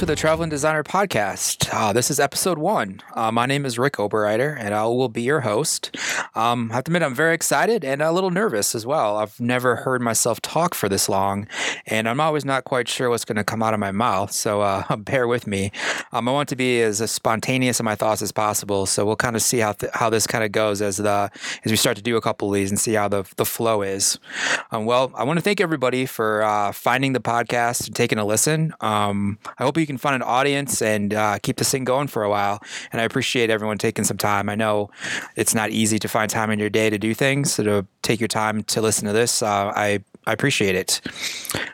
to the Traveling Designer Podcast. Uh, this is episode one. Uh, my name is Rick Oberreiter, and I will be your host. Um, I have to admit, I'm very excited and a little nervous as well. I've never heard myself talk for this long, and I'm always not quite sure what's going to come out of my mouth, so uh, bear with me. Um, I want to be as, spontaneous in my thoughts as possible, so we'll kind of see how, th- how this kind of goes as the as we start to do a couple of these and see how the, the flow is. Um, well, I want to thank everybody for uh, finding the podcast and taking a listen. Um, I hope you can find an audience and uh, keep this thing going for a while. And I appreciate everyone taking some time. I know it's not easy to find time in your day to do things, so to take your time to listen to this. Uh, I I appreciate it.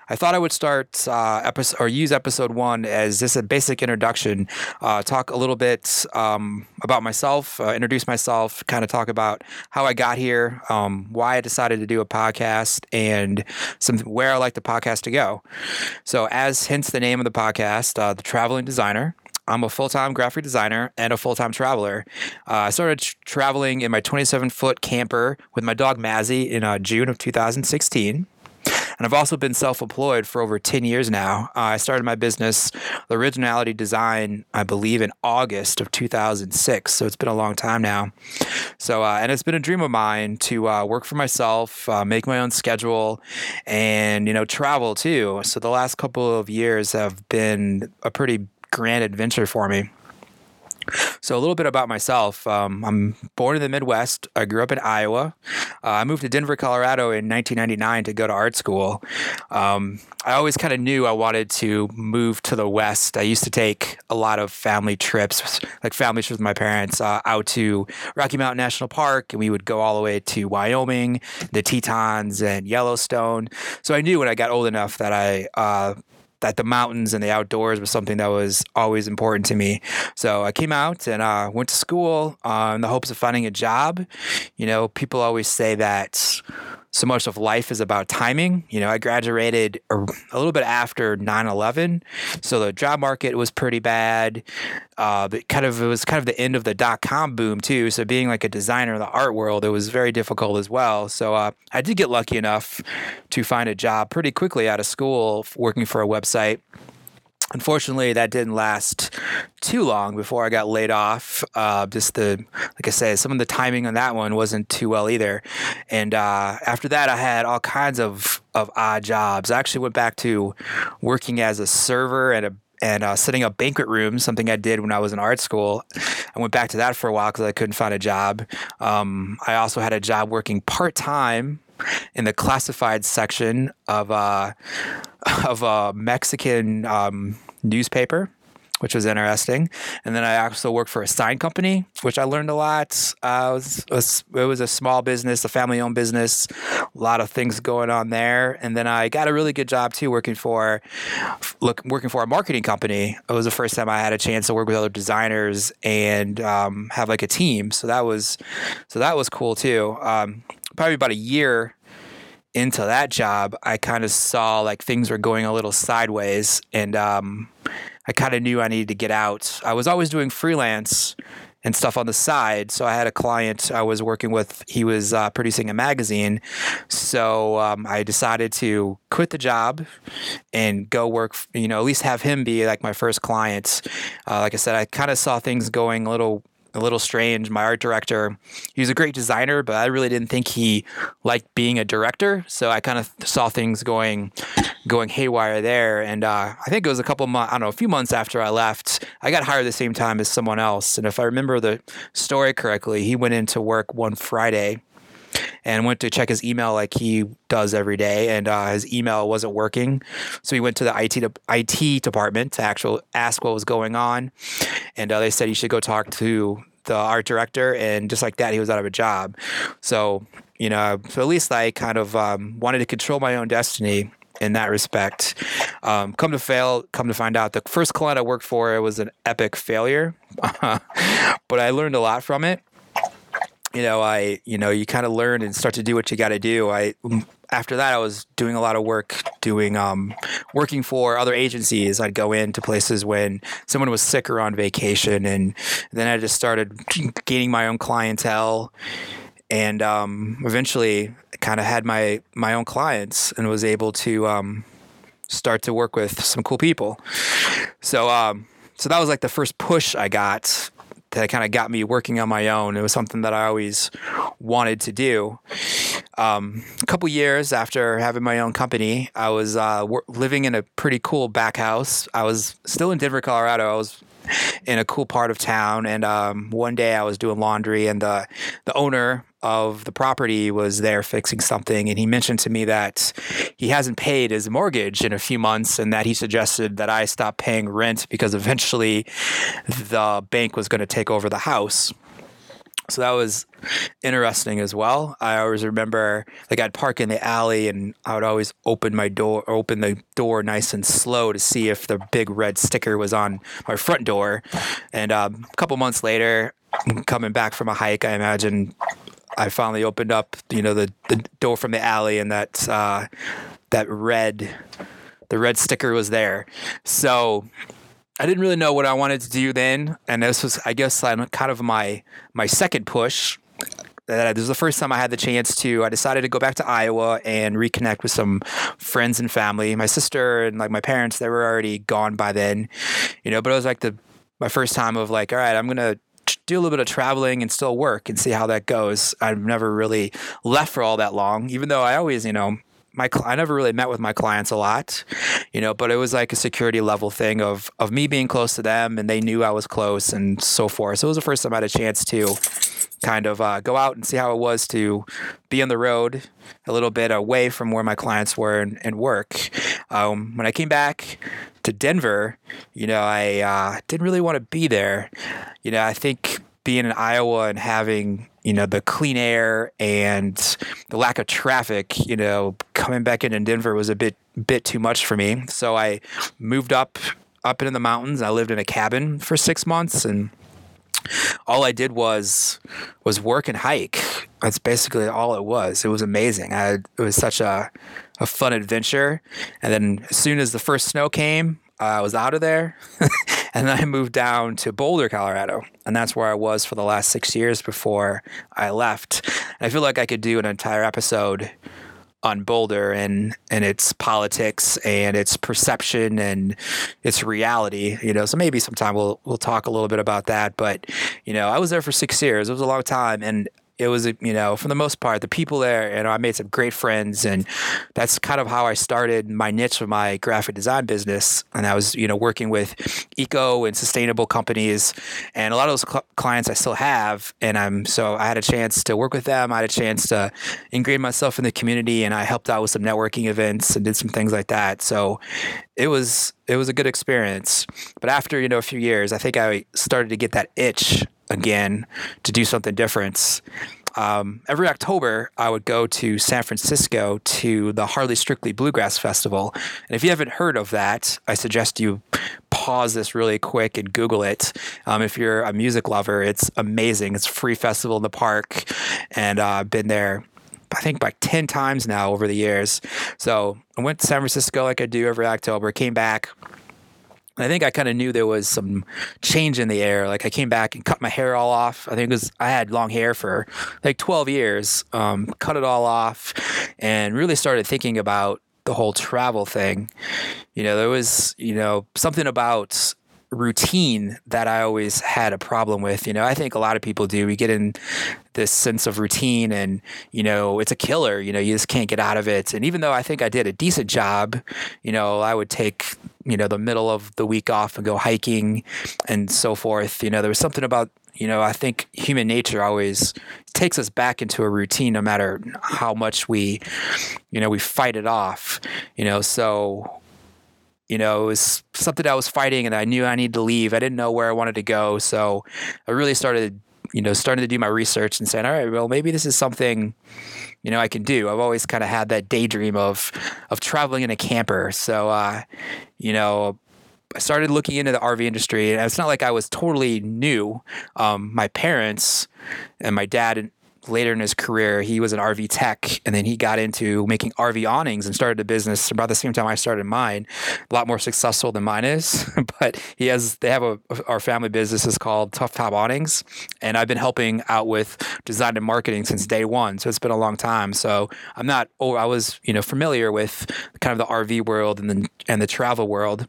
I thought I would start uh, episode or use episode one as just a basic introduction. Uh, talk a little bit um, about myself, uh, introduce myself, kind of talk about how I got here, um, why I decided to do a podcast, and some where I like the podcast to go. So, as hence the name of the podcast, uh, the Traveling Designer. I'm a full time graphic designer and a full time traveler. Uh, I started tra- traveling in my 27 foot camper with my dog Mazzy in uh, June of 2016. And I've also been self employed for over 10 years now. Uh, I started my business, The Originality Design, I believe, in August of 2006. So it's been a long time now. So, uh, and it's been a dream of mine to uh, work for myself, uh, make my own schedule, and, you know, travel too. So the last couple of years have been a pretty grand adventure for me. So, a little bit about myself. Um, I'm born in the Midwest. I grew up in Iowa. Uh, I moved to Denver, Colorado in 1999 to go to art school. Um, I always kind of knew I wanted to move to the West. I used to take a lot of family trips, like family trips with my parents, uh, out to Rocky Mountain National Park, and we would go all the way to Wyoming, the Tetons, and Yellowstone. So, I knew when I got old enough that I uh, that the mountains and the outdoors was something that was always important to me. So I came out and uh, went to school uh, in the hopes of finding a job. You know, people always say that so much of life is about timing. You know, I graduated a, little bit after 9/11, so the job market was pretty bad. Uh, but kind of it was kind of the end of the dot com boom too. So being like a designer in the art world, it was very difficult as well. So uh, I did get lucky enough to find a job pretty quickly out of school, working for a website unfortunately that didn't last too long before i got laid off uh, just the like i said some of the timing on that one wasn't too well either and uh, after that i had all kinds of of odd jobs i actually went back to working as a server at a and uh, setting up banquet rooms, something I did when I was in art school. I went back to that for a while because I couldn't find a job. Um, I also had a job working part time in the classified section of uh, of a Mexican um, newspaper which was interesting. And then I also worked for a sign company, which I learned a lot. Uh, it, was a, it was a small business, a family owned business, a lot of things going on there. And then I got a really good job too, working for look working for a marketing company. It was the first time I had a chance to work with other designers and um, have like a team. So that was so that was cool too. Um, probably about a year into that job, I kind of saw like things were going a little sideways, and um, I kind of knew I needed to get out. I was always doing freelance and stuff on the side. So I had a client I was working with. He was uh, producing a magazine, so um, I decided to quit the job and go work. You know, at least have him be like my first client. Uh, like I said, I kind of saw things going a little a little strange. My art director, he was a great designer, but I really didn't think he liked being a director. So I kind of saw things going going haywire there. And uh, I think it was a couple months, I don't know, a few months after I left, I got hired the same time as someone else. And if I remember the story correctly, he went into work one Friday and went to check his email like he does every day, and uh, his email wasn't working. So he went to the IT de- IT department to actually ask what was going on, and uh, they said he should go talk to the art director, and just like that, he was out of a job. So you know, so at least I kind of um, wanted to control my own destiny in that respect. Um, come to fail, come to find out, the first client I worked for it was an epic failure, but I learned a lot from it you know, I, you know, you kind of learn and start to do what you got to do. I, after that, I was doing a lot of work, doing, um, working for other agencies. I'd go into places when someone was sick or on vacation, and then I just started gaining my own clientele, and um, eventually, kind of had my my own clients and was able to. Um, start to work with some cool people. So, um, so that was like the first push I got that kind of got me working on my own. It was something that I always wanted to do. Um, a couple years after having my own company, I was uh, living in a pretty cool back house. I was still in Denver, Colorado. I was in a cool part of town. And um, one day I was doing laundry, and the the owner of the property was there fixing something, and he mentioned to me that he hasn't paid his mortgage in a few months, and that he suggested that I stop paying rent because eventually the bank was going to take over the house. So that was interesting as well. I always remember like I'd park in the alley and I would always open my door, open the door nice and slow to see if the big red sticker was on my front door. And um, a couple months later, coming back from a hike, I imagine I finally opened up, you know, the, the door from the alley and that uh, that red the red sticker was there. So I didn't really know what I wanted to do then, and this was, I guess, kind of my my second push. Uh, this was the first time I had the chance to. I decided to go back to Iowa and reconnect with some friends and family. My sister and like my parents, they were already gone by then, you know. But it was like the my first time of like, all right, I'm gonna do a little bit of traveling and still work and see how that goes. I've never really left for all that long, even though I always, you know, my I never really met with my clients a lot, you know, but it was like a security level thing of of me being close to them and they knew I was close and so forth. So it was the first time I had a chance to kind of uh, go out and see how it was to be on the road a little bit away from where my clients were and, and work. Um, when I came back to Denver, you know, I uh, didn't really want to be there. You know, I think being in Iowa and having you know the clean air and the lack of traffic you know coming back in in denver was a bit bit too much for me. So i moved up up into the mountains. I lived in a cabin for six months and all i did was was work and hike. That's basically all it was. It was amazing. I, it was such a, a fun adventure. And then as soon as the first snow came I was out of there. and then I moved down to Boulder, Colorado. And that's where I was for the last six years before I left. And I feel like I could do an entire episode on Boulder and and its politics and its perception and its reality, you know. So maybe sometime we'll we'll talk a little bit about that. But you know, I was there for six years. It was a long time, and it was you know for the most part the people there and I made some great friends and that's kind of how I started my niche for my graphic design business. And I was you know working with eco and sustainable companies and a lot of those cl- clients I still have. And I'm so I had a chance to work with them. I had a chance to ingrain myself in the community and I helped out with some networking events and did some things like that. So it was it was a good experience. But after you know a few years I think I started to get that itch again to do something different. Um, every October, I would go to San Francisco to the Hardly Strictly Bluegrass Festival. And if you haven't heard of that, I suggest you pause this really quick and Google it. Um, if you're a music lover, it's amazing. It's a free festival in the park, and uh, I've been there. I think like 10 times now over the years. So I went to San Francisco like I do every October, came back, I think I kind of knew there was some change in the air. Like I came back and cut my hair all off. I think it was I had long hair for like 12 years. Um, cut it all off, and really started thinking about the whole travel thing. You know, there was you know something about routine that I always had a problem with. You know, I think a lot of people do. We get in this sense of routine and, you know, it's a killer. You know, you just can't get out of it. And even though I think I did a decent job, you know, I would take, you know, the middle of the week off and go hiking and so forth. You know, there was something about you know, I think human nature always takes us back into a routine no matter how much we, you know, we fight it off, you know, so you know, it was something I was fighting and I knew I needed to leave. I didn't know where I wanted to go. So I really started, you know, starting to do my research and saying, all right, well, maybe this is something, you know, I can do. I've always kind of had that daydream of, of traveling in a camper. So, uh, you know, I started looking into the RV industry and it's not like I was totally new. Um, my parents and my dad later in his career, he was an RV tech, and then he got into making RV awnings and started a business about the same time I started mine. A lot more successful than mine is, but he has. They have a our family business is called Tough Top Awnings, and I've been helping out with design and marketing since day one. So it's been a long time. So I'm not. Oh, I was you know familiar with kind of the RV world and the and the travel world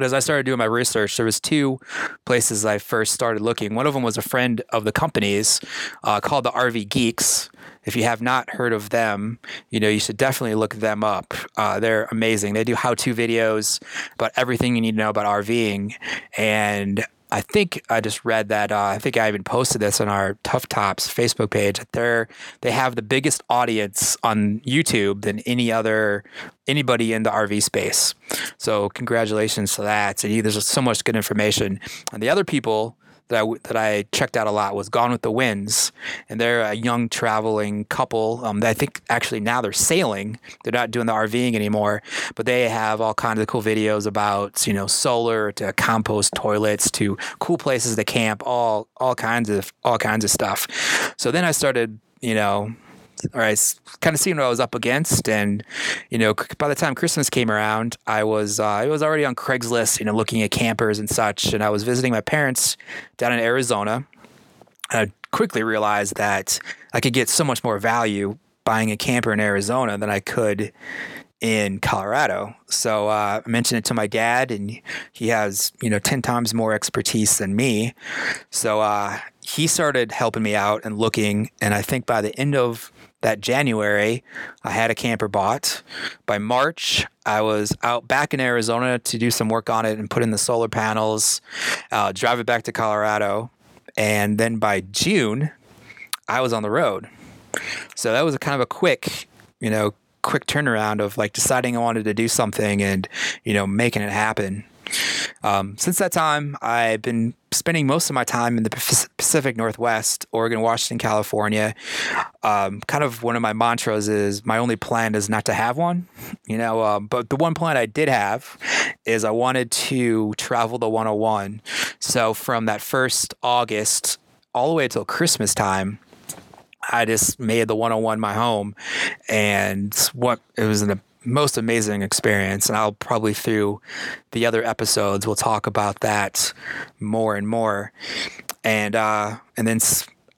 but as I started doing my research, there was two places I first started looking. One of them was a friend of the company's uh, called the RV Geeks. If you have not heard of them, you know you should definitely look them up. Uh, they're amazing. They do how-to videos about everything you need to know about RVing, and I think I just read that. Uh, I think I even posted this on our Tough Tops Facebook page. They're they have the biggest audience on YouTube than any other anybody in the RV space. So congratulations to that. And there's so much good information. And the other people that I, that I checked out a lot was Gone with the Wynns, and they're a young traveling couple. Um, I think actually now they're sailing. They're not doing the RVing anymore, but they have all kinds of cool videos about you know solar to compost toilets to cool places to camp, all all kinds of all kinds of stuff. So then I started you know all right, kind of seeing what I was up against. And, you know, by the time Christmas came around, I was, uh, I was already on Craigslist, you know, looking at campers and such. And I was visiting my parents down in Arizona. And I quickly realized that I could get so much more value buying a camper in Arizona than I could in Colorado. So uh, I mentioned it to my dad, and he has you know ten times more expertise than me. So uh, he started helping me out and looking, and I think by the end of that January, I had a camper bought. By March, I was out back in Arizona to do some work on it and put in the solar panels, uh, drive it back to Colorado. And then by June, I was on the road. So that was a kind of a quick, you know, quick turnaround of like deciding I wanted to do something and, you know, making it happen. Um, since that time, I've been spending most of my time in the Pacific Northwest, Oregon, Washington, California. Um, kind of one of my mantras is my only plan is not to have one, you know. Um, but the one plan I did have is I wanted to travel the 101. So from that first August all the way until Christmas time. I just made the 101 my home, and what it was an most amazing experience. And I'll probably through the other episodes, we'll talk about that more and more. And, uh, and then,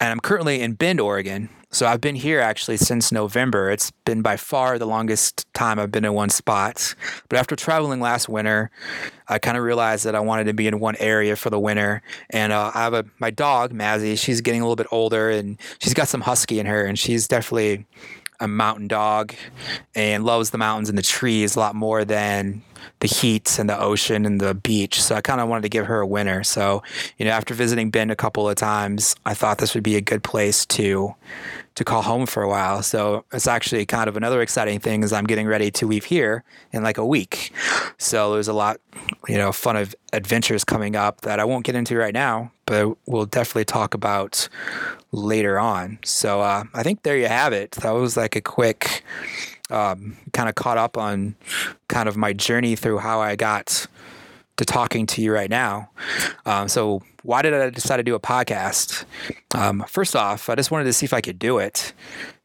and I'm currently in Bend, Oregon. So I've been here actually since November. It's been by far the longest time I've been in one spot. But after traveling last winter, I kind of realized that I wanted to be in one area for the winter. And uh, I have a my dog Mazzy. She's getting a little bit older, and she's got some husky in her, and she's definitely a mountain dog and loves the mountains and the trees a lot more than the heat and the ocean and the beach. So I kind of wanted to give her a winner. So, you know, after visiting Bend a couple of times, I thought this would be a good place to to call home for a while. So it's actually kind of another exciting thing is I'm getting ready to leave here in like a week. So there's a lot, you know, fun of adventures coming up that I won't get into right now, but we'll definitely talk about later on. So uh, I think there you have it. That was like a quick um, kind of caught up on kind of my journey through how I got to talking to you right now. Um, so, why did I decide to do a podcast? Um, first off, I just wanted to see if I could do it.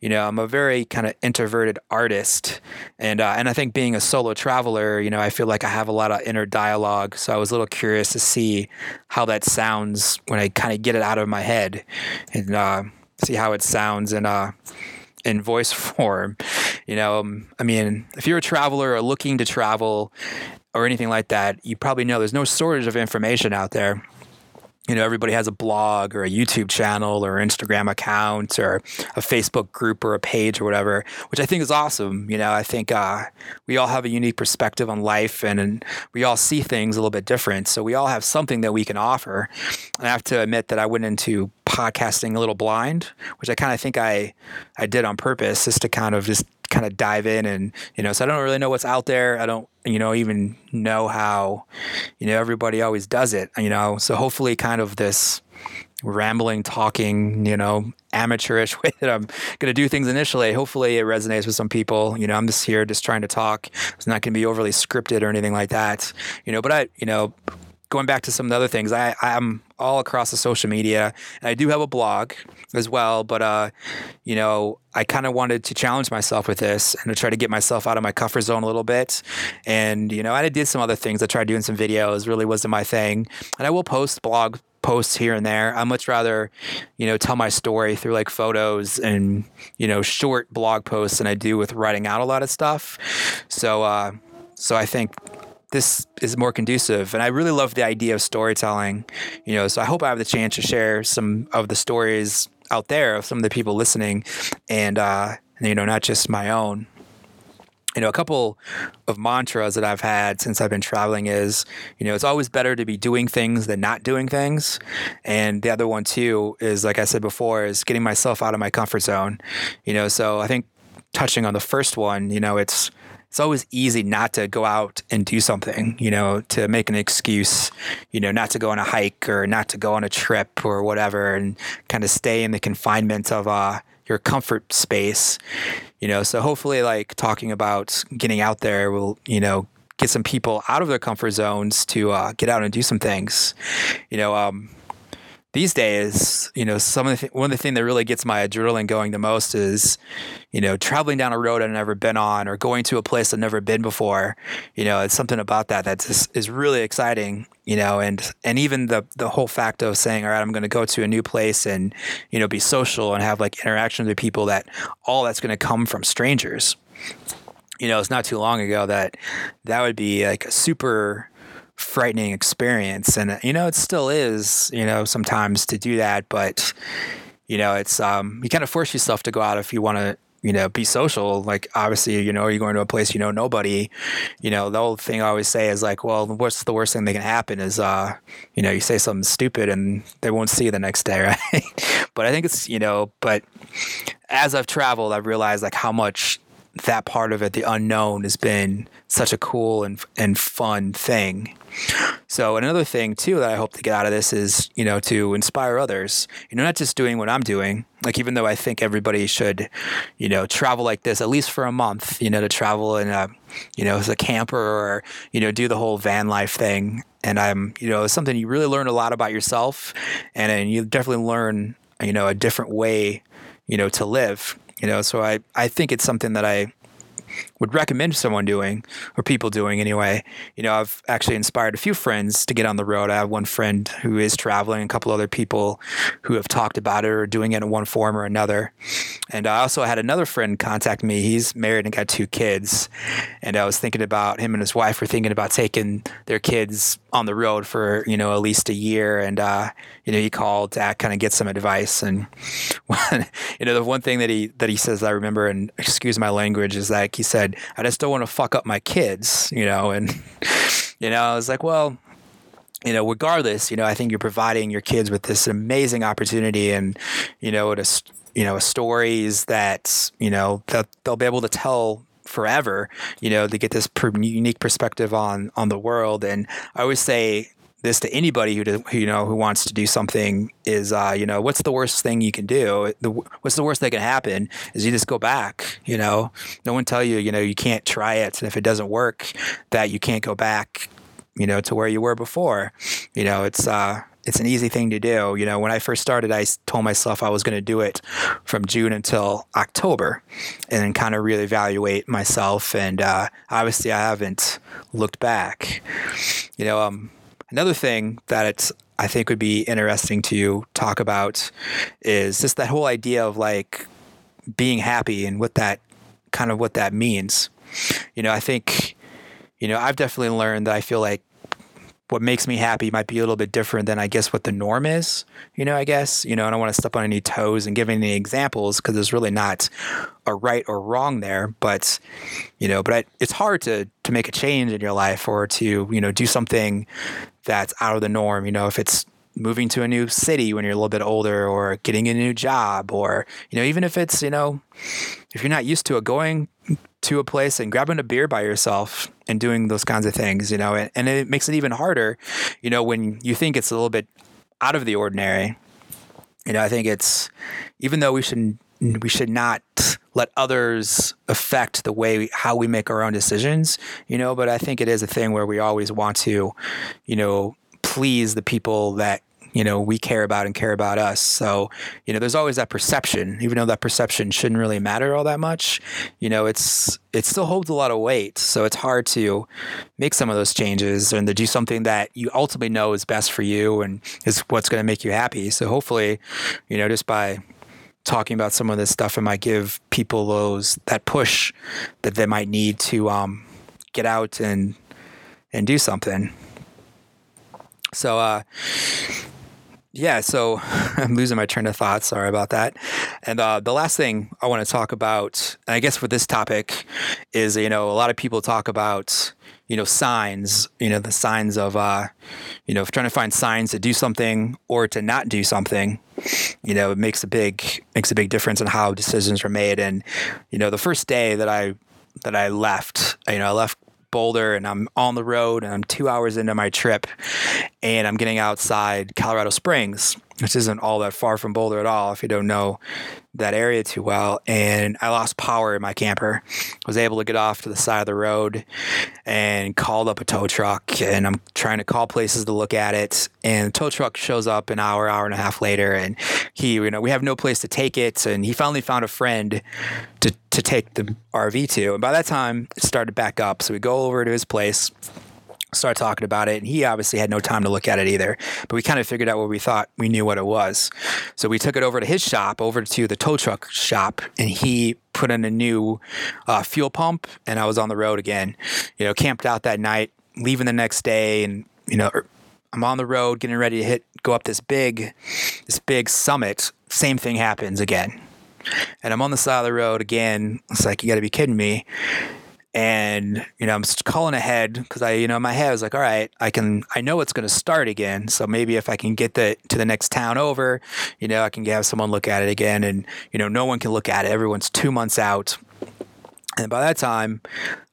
You know, I'm a very kind of introverted artist, and uh, and I think being a solo traveler, you know, I feel like I have a lot of inner dialogue. So I was a little curious to see how that sounds when I kind of get it out of my head, and uh, see how it sounds and. uh, in voice form. You know, um, I mean, if you're a traveler or looking to travel or anything like that, you probably know there's no shortage of information out there. You know, everybody has a blog or a YouTube channel or Instagram account or a Facebook group or a page or whatever, which I think is awesome. You know, I think uh, we all have a unique perspective on life and, and we all see things a little bit different. So we all have something that we can offer. And I have to admit that I went into podcasting a little blind, which I kind of think I I did on purpose, just to kind of just kind of dive in and you know so i don't really know what's out there i don't you know even know how you know everybody always does it you know? So hopefully kind of this rambling talking you know amateurish way that i'm going to do things initially hopefully it resonates with some people. You know i'm just here just trying to talk. It's not going to be overly scripted or anything like that you know? But i you know going back to some of the other things, I, I'm all across the social media. And I do have a blog as well, but uh, you know, I kind of wanted to challenge myself with this and to try to get myself out of my comfort zone a little bit. And you know, I did some other things. I tried doing some videos. Really wasn't my thing. And I will post blog posts here and there. I much rather, you know, tell my story through like photos and you know short blog posts than I do with writing out a lot of stuff. So, uh, so I think this is more conducive. And I really love the idea of storytelling, you know, so I hope I have the chance to share some of the stories out there of some of the people listening and, uh, you know, not just my own. You know, a couple of mantras that I've had since I've been traveling is, you know, it's always better to be doing things than not doing things. And the other one too is, like I said before, is getting myself out of my comfort zone. You know, so I think touching on the first one, you know, it's it's always easy not to go out and do something, you know, to make an excuse, you know, not to go on a hike or not to go on a trip or whatever and kind of stay in the confinement of uh, your comfort space, you know. So hopefully, like talking about getting out there will, you know, get some people out of their comfort zones to uh, get out and do some things, you know. Um, these days, you know, some of the th- one of the things that really gets my adrenaline going the most is, you know, traveling down a road I've never been on or going to a place I've never been before. You know, it's something about that that is, is really exciting. You know, and and even the the whole fact of saying, all right, I'm going to go to a new place and you know be social and have like interactions with people that all that's going to come from strangers. You know, it's not too long ago that that would be like a super frightening experience. And you know it still is you know sometimes to do that but you know it's um you kind of force yourself to go out if you want to you know be social. Like obviously you know you're going to a place you know nobody. You know the old thing i always say is like well what's the worst thing that can happen is uh you know you say something stupid and they won't see you the next day right? But i think it's you know but as i've traveled i've realized like how much that part of it, the unknown, has been such a cool and and fun thing. So another thing too that I hope to get out of this is you know to inspire others. You know, not just doing what I'm doing. Like even though I think everybody should, you know, travel like this at least for a month. You know, to travel in a, you know, as a camper or you know do the whole van life thing. And I'm you know it's something you really learn a lot about yourself, and, and you definitely learn you know a different way you know to live you know, so I, I think it's something that I would recommend someone doing or people doing anyway. You know, I've actually inspired a few friends to get on the road. I have one friend who is traveling, a couple other people who have talked about it or doing it in one form or another. And I also had another friend contact me. He's married and got two kids. And I was thinking about him and his wife were thinking about taking their kids on the road for, you know, at least a year. And, uh, you know, he called to kind of get some advice. And, you know, the one thing that he, that he says I remember, and excuse my language, is that he said, I just don't want to fuck up my kids, you know, and, you know, I was like, well, you know, regardless, you know, I think you're providing your kids with this amazing opportunity and, you know, to, you know, stories that, you know, that they'll be able to tell forever, you know, to get this unique perspective on, on the world. And I always say, this to anybody who, does, who you know who wants to do something is uh, you know what's the worst thing you can do the, what's the worst that can happen is you just go back you know no one tell you you know you can't try it and if it doesn't work that you can't go back you know to where you were before you know it's uh it's an easy thing to do. You know, when I first started, I told myself I was going to do it from June until October and then kind of really evaluate myself. And uh, obviously, I haven't looked back. You know, um, Another thing that it's I think would be interesting to talk about is just that whole idea of like being happy and what that kind of what that means. You know, I think you know, I've definitely learned that I feel like what makes me happy might be a little bit different than I guess what the norm is. You know, I guess, you know, I don't want to step on any toes and give any examples because there's really not a right or wrong there. But, you know, but I, it's hard to, to make a change in your life or to, you know, do something that's out of the norm. You know, if it's moving to a new city when you're a little bit older or getting a new job or, you know, even if it's, you know, if you're not used to it, going to a place and grabbing a beer by yourself and doing those kinds of things, you know, and, and it makes it even harder, you know, when you think it's a little bit out of the ordinary. You know, I think it's even though we should we should not let others affect the way how we make our own decisions, you know, but I think it is a thing where we always want to, you know, please the people that you know we care about and care about us. So you know there's always that perception even though that perception shouldn't really matter all that much you know it's it still holds a lot of weight. So it's hard to make some of those changes and to do something that you ultimately know is best for you and is what's going to make you happy. So hopefully you know just by talking about some of this stuff it might give people those that push that they might need to um, get out and and do something. So uh yeah, so I'm losing my train of thought. Sorry about that. And uh, the last thing I want to talk about, and I guess for this topic, is you know a lot of people talk about you know signs, you know the signs of uh, you know trying to find signs to do something or to not do something. You know, it makes a big makes a big difference in how decisions are made. And you know, the first day that I that I left, you know, I left Boulder and I'm on the road and I'm two hours into my trip and I'm getting outside Colorado Springs, which isn't all that far from Boulder at all if you don't know that area too well. And I lost power in my camper. Was able to get off to the side of the road and called up a tow truck. And I'm trying to call places to look at it. And the tow truck shows up an hour, hour and a half later. And he, you know, we have no place to take it. And he finally found a friend to, to take the RV to. And by that time, it started back up. So we go over to his place start talking about it. And he obviously had no time to look at it either. But we kind of figured out what we thought we knew what it was. So we took it over to his shop, over to the tow truck shop, and he put in a new uh, fuel pump. And I was on the road again, you know, camped out that night, leaving the next day, and you know. I'm on the road getting ready to hit go up this big this big summit same thing happens again and I'm on the side of the road again. It's like you got to be kidding me and you know i'm calling ahead because i you know my head i was like all right i can i know it's going to start again. So maybe if i can get the to the next town over you know i can have someone look at it again. And you know no one can look at it. Everyone's two months out. And by that time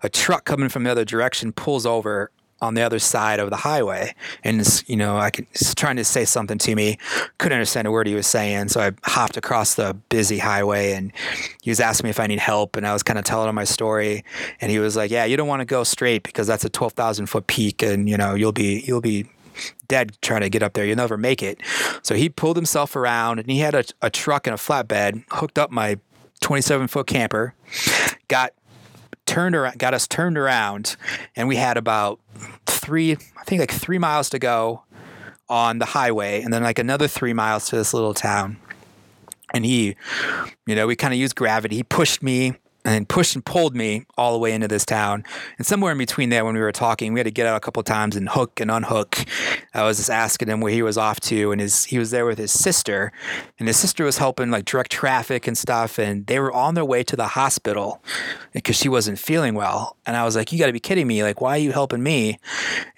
a truck coming from the other direction pulls over on the other side of the highway. And, you know, I could, trying to say something to me. Couldn't understand a word he was saying. So I hopped across the busy highway and he was asking me if I need help. And I was kind of telling him my story. And he was like, yeah, you don't want to go straight because that's a 12,000 foot peak and, you know, you'll be, you'll be dead trying to get up there. You'll never make it. So he pulled himself around and he had a, a truck and a flatbed hooked up my 27 foot camper, got turned around, got us turned around, and we had about three, I think like three miles to go on the highway, and then like another three miles to this little town. And he, you know, we kind of used gravity. He pushed me and pushed and pulled me all the way into this town. And somewhere in between there, when we were talking, we had to get out a couple times and hook and unhook. I was just asking him where he was off to, and his he was there with his sister, and his sister was helping like direct traffic and stuff, and they were on their way to the hospital because she wasn't feeling well. And I was like, "You got to be kidding me! Like, why are you helping me?"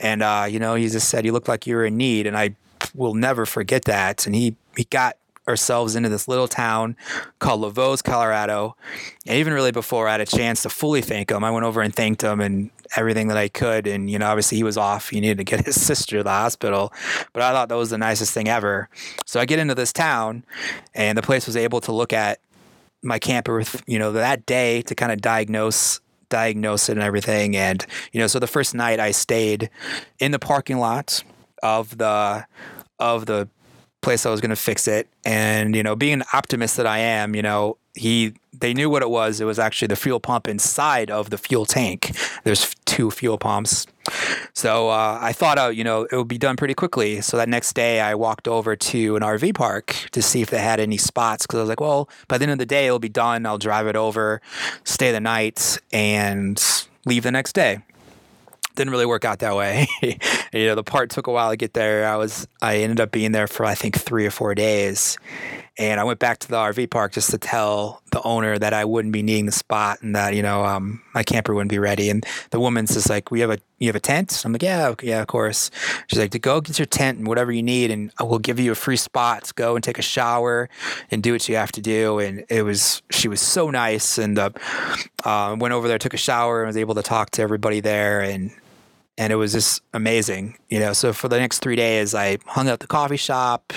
And uh, you know, he just said, "You look like you were in need," and I will never forget that. And he he got ourselves into this little town called Lavos, Colorado. And even really before I had a chance to fully thank him, I went over and thanked him and everything that I could. And, you know, obviously he was off. He needed to get his sister to the hospital. But I thought that was the nicest thing ever. So I get into this town and the place was able to look at my camper, you know, that day to kind of diagnose diagnose it and everything. And, you know, so the first night I stayed in the parking lot of the of the place I was going to fix it. And, you know, being an optimist that I am, you know, he they knew what it was. It was actually the fuel pump inside of the fuel tank. There's two fuel pumps. So uh, I thought, uh, you know, it would be done pretty quickly. So that next day, I walked over to an RV park to see if they had any spots because I was like, well, by the end of the day, it'll be done. I'll drive it over, stay the night, and leave the next day didn't really work out that way. you know, the part took a while to get there. I was I ended up being there for I think three or four days, and I went back to the RV park just to tell the owner that I wouldn't be needing the spot and that you know um, my camper wouldn't be ready. And the woman's just like, "We have a you have a tent?" I'm like, "Yeah, yeah, of course." She's like, "To go get your tent and whatever you need, and we'll give you a free spot go and take a shower and do what you have to do." And it was she was so nice, and uh, uh, went over there, took a shower, and was able to talk to everybody there and and it was just amazing, you know. So for the next three days, I hung out at the coffee shop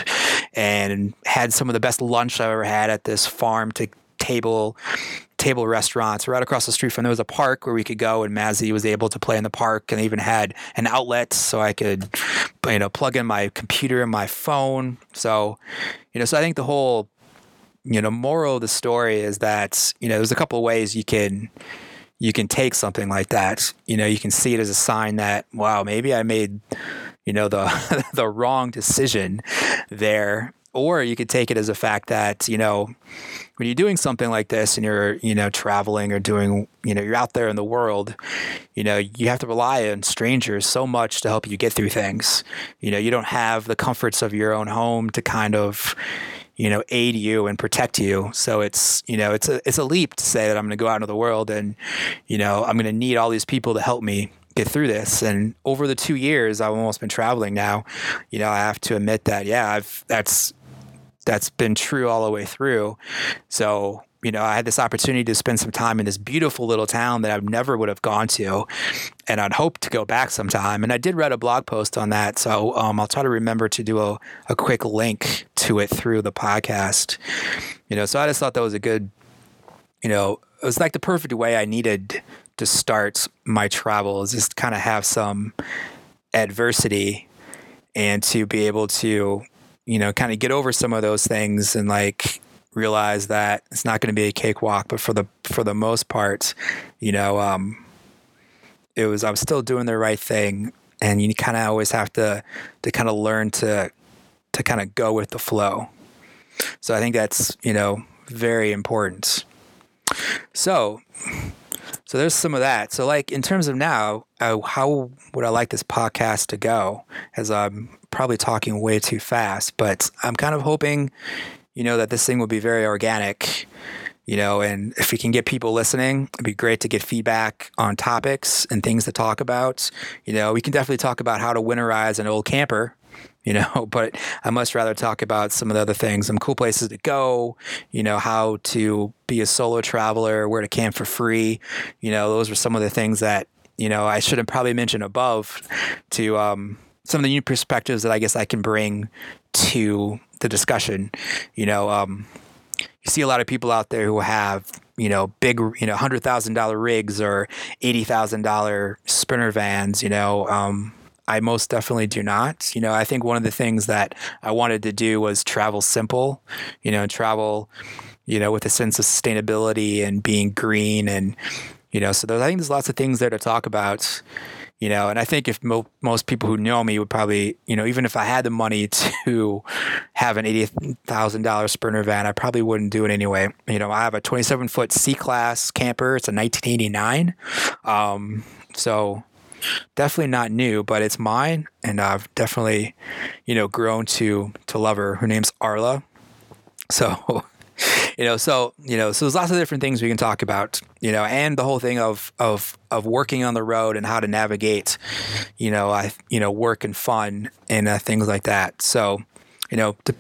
and had some of the best lunch I've ever had at this farm to table table restaurants. Right across the street from there was a park where we could go, and Mazzy was able to play in the park, and they even had an outlet so I could, you know, plug in my computer and my phone. So, you know, so I think the whole, you know, moral of the story is that you know there's a couple of ways you can you can take something like that. You know, you can see it as a sign that wow, maybe I made you know the the wrong decision there or you could take it as a fact that you know when you're doing something like this and you're you know traveling or doing you know you're out there in the world you know you have to rely on strangers so much to help you get through things you know you don't have the comforts of your own home to kind of you know aid you and protect you so it's you know it's a it's a leap to say that I'm going to go out into the world and you know I'm going to need all these people to help me get through this. And over the two years I've almost been traveling now, you know, I have to admit that, yeah, I've that's that's been true all the way through. So, you know, I had this opportunity to spend some time in this beautiful little town that I never would have gone to, and I'd hope to go back sometime. And I did read a blog post on that, so um, I'll try to remember to do a, a quick link to it through the podcast. You know, so I just thought that was a good, you know, it was like the perfect way I needed to start my travels, just kind of have some adversity and to be able to you know, kind of get over some of those things and like realize that it's not going to be a cakewalk, but for the for the most part, you know, um, it was I was still doing the right thing, and you kind of always have to to kind of learn to to kind of go with the flow. So I think that's you know very important. So so there's some of that. So like in terms of now, uh, how would I like this podcast to go? As I'm probably talking way too fast, but I'm kind of hoping, you know, that this thing will be very organic. You know, and if we can get people listening, it'd be great to get feedback on topics and things to talk about. You know, we can definitely talk about how to winterize an old camper you know, but I much rather talk about some of the other things, some cool places to go, you know, how to be a solo traveler, where to camp for free. You know, those are some of the things that, you know, I should have probably mentioned above to um, some of the new perspectives that I guess I can bring to the discussion. You know, um, you see a lot of people out there who have you know big you know hundred thousand dollar rigs or eighty thousand dollar sprinter vans. You know, um, I most definitely do not. You know, I think one of the things that I wanted to do was travel simple, you know, travel, you know, with a sense of sustainability and being green and, you know, so there's, I think there's lots of things there to talk about, you know, and I think if mo- most people who know me would probably, you know, even if I had the money to have an $80,000 Sprinter van, I probably wouldn't do it anyway. You know, I have a 27 foot C class camper. It's a 1989. Um, so, definitely not new, but it's mine, and I've definitely, you know, grown to to love her. Her name's Arla. So, you know, so you know, so there's lots of different things we can talk about, you know, and the whole thing of of of working on the road and how to navigate, you know, I you know, work and fun and uh, things like that. So, you know, to,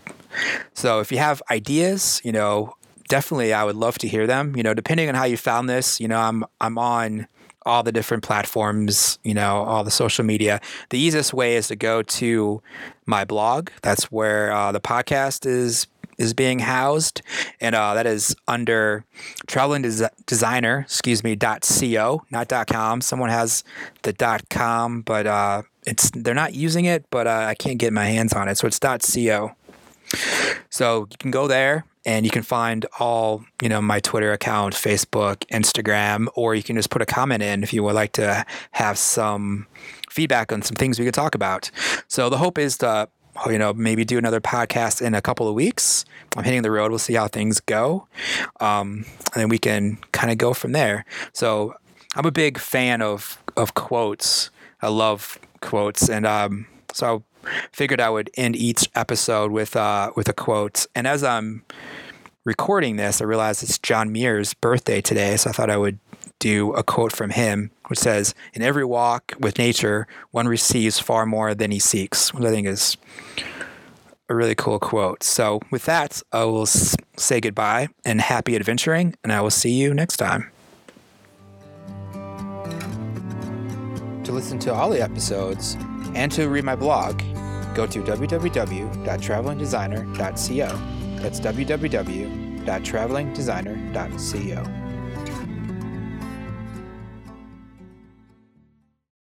so if you have ideas, you know, definitely I would love to hear them. You know, depending on how you found this, you know, I'm I'm on all the different platforms, you know, all the social media. The easiest way is to go to my blog. That's where uh, the podcast is is being housed, and uh, that is under traveling des- designer, excuse me, dot co, not dot com. Someone has the dot com, but uh, it's they're not using it, but uh, I can't get my hands on it, so it's dot co. So you can go there and you can find all you know my twitter account facebook instagram or you can just put a comment in if you would like to have some feedback on some things we could talk about so the hope is to you know maybe do another podcast in a couple of weeks. I'm hitting the road. We'll see how things go. Um, and then we can kind of go from there. So i'm a big fan of of quotes. I love quotes. And um, so I figured I would end each episode with uh, with a quote. And as I'm recording this, I realized it's John Muir's birthday today, so I thought I would do a quote from him, which says, "In every walk with nature, one receives far more than he seeks," which I think is a really cool quote. So, with that, I will say goodbye and happy adventuring, and I will see you next time. To listen to all the episodes and to read my blog, go to www.travelingdesigner.co. That's www.travelingdesigner.co.